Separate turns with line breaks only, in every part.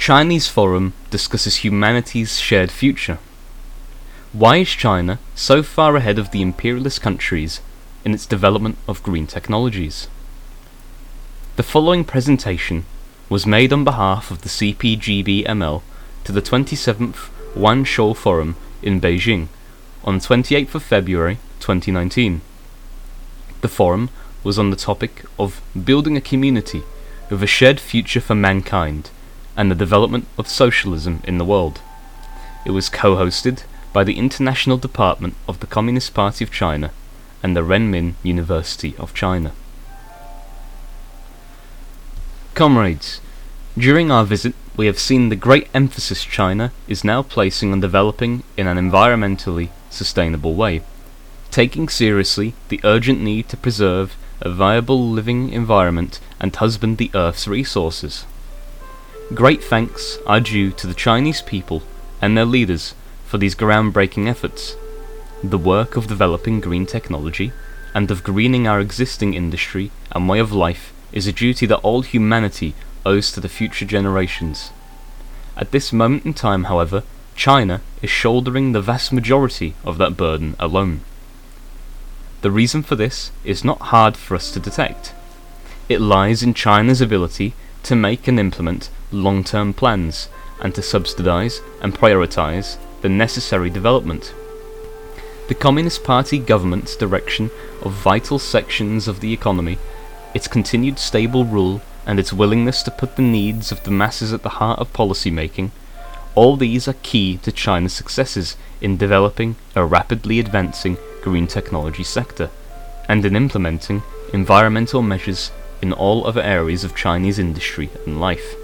Chinese Forum discusses humanity's shared future. Why is China so far ahead of the imperialist countries in its development of green technologies? The following presentation was made on behalf of the CPGB-ML to the 27th Wanshou Forum in Beijing on 28th of February 2019. The forum was on the topic of building a community with a shared future for mankind and the development of socialism in the world. It was co-hosted by the International Department of the Communist Party of China and the Renmin University of China. Comrades, during our visit we have seen the great emphasis China is now placing on developing in an environmentally sustainable way, taking seriously the urgent need to preserve a viable living environment and husband the Earth's resources. Great thanks are due to the Chinese people and their leaders for these groundbreaking efforts. The work of developing green technology and of greening our existing industry and way of life is a duty that all humanity owes to the future generations. At this moment in time, however, China is shouldering the vast majority of that burden alone. The reason for this is not hard for us to detect. It lies in China's ability to make and implement long term plans and to subsidize and prioritize the necessary development. The Communist Party government's direction of vital sections of the economy, its continued stable rule, and its willingness to put the needs of the masses at the heart of policy making, all these are key to China's successes in developing a rapidly advancing green technology sector, and in implementing environmental measures in all other areas of Chinese industry and life.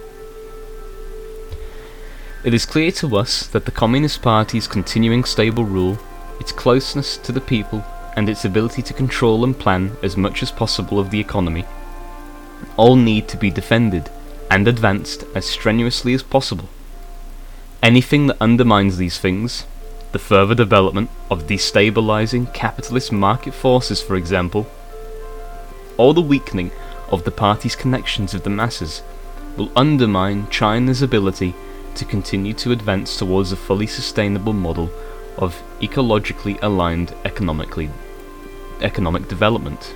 It is clear to us that the Communist Party's continuing stable rule, its closeness to the people, and its ability to control and plan as much as possible of the economy all need to be defended and advanced as strenuously as possible. Anything that undermines these things, the further development of destabilizing capitalist market forces, for example, or the weakening of the party's connections with the masses, will undermine China's ability to continue to advance towards a fully sustainable model of ecologically aligned economically economic development.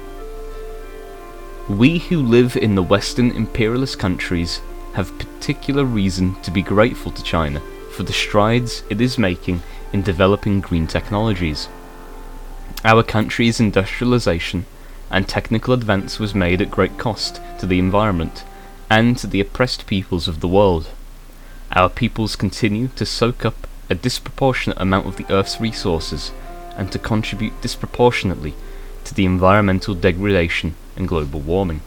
We who live in the Western imperialist countries have particular reason to be grateful to China for the strides it is making in developing green technologies. Our country's industrialization and technical advance was made at great cost to the environment and to the oppressed peoples of the world. Our peoples continue to soak up a disproportionate amount of the Earth's resources and to contribute disproportionately to the environmental degradation and global warming.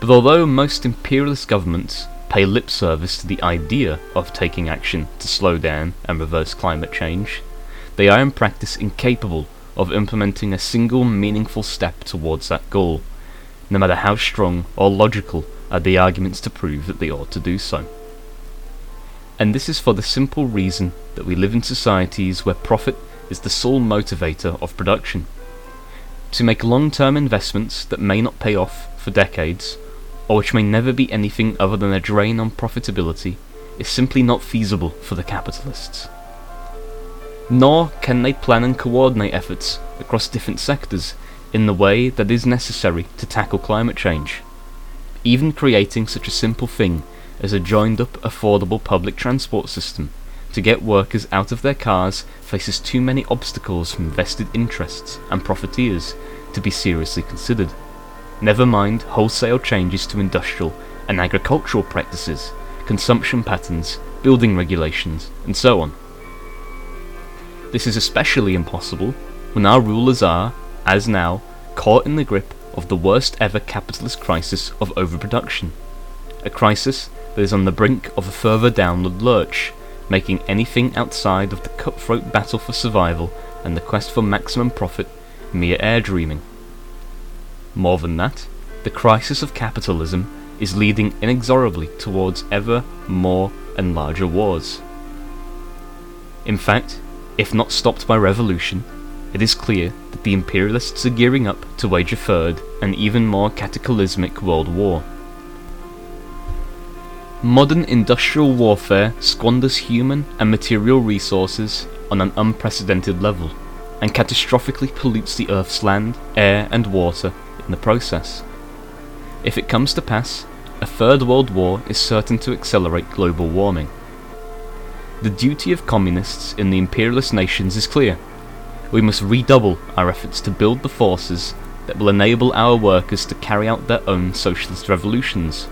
But although most imperialist governments pay lip service to the idea of taking action to slow down and reverse climate change, they are in practice incapable of implementing a single meaningful step towards that goal, no matter how strong or logical are the arguments to prove that they ought to do so. And this is for the simple reason that we live in societies where profit is the sole motivator of production to make long-term investments that may not pay off for decades, or which may never be anything other than a drain on profitability, is simply not feasible for the capitalists. Nor can they plan and coordinate efforts across different sectors in the way that is necessary to tackle climate change. Even creating such a simple thing as a joined up affordable public transport system to get workers out of their cars faces too many obstacles from vested interests and profiteers to be seriously considered. Never mind wholesale changes to industrial and agricultural practices, consumption patterns, building regulations, and so on. This is especially impossible when our rulers are, as now, caught in the grip of the worst ever capitalist crisis of overproduction. A crisis that is on the brink of a further downward lurch making anything outside of the cutthroat battle for survival and the quest for maximum profit mere air dreaming. More than that, the crisis of capitalism is leading inexorably towards ever more and larger wars. In fact, if not stopped by revolution, it is clear that the imperialists are gearing up to wage a third and even more cataclysmic world war. Modern industrial warfare squanders human and material resources on an unprecedented level, and catastrophically pollutes the Earth's land, air, and water in the process. If it comes to pass, a third world war is certain to accelerate global warming. The duty of communists in the imperialist nations is clear. We must redouble our efforts to build the forces that will enable our workers to carry out their own socialist revolutions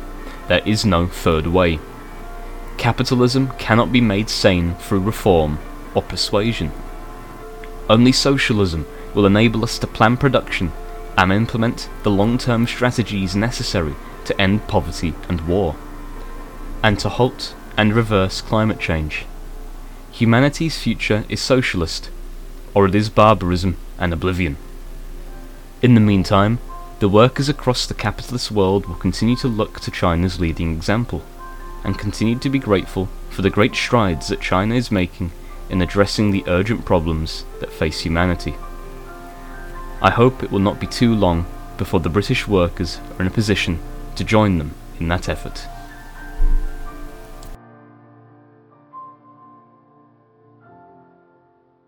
there is no third way. Capitalism cannot be made sane through reform or persuasion. Only socialism will enable us to plan production and implement the long term strategies necessary to end poverty and war, and to halt and reverse climate change. Humanity's future is socialist, or it is barbarism and oblivion. In the meantime, the workers across the capitalist world will continue to look to China's leading example, and continue to be grateful for the great strides that China is making in addressing the urgent problems that face humanity. I hope it will not be too long before the British workers are in a position to join them in that effort.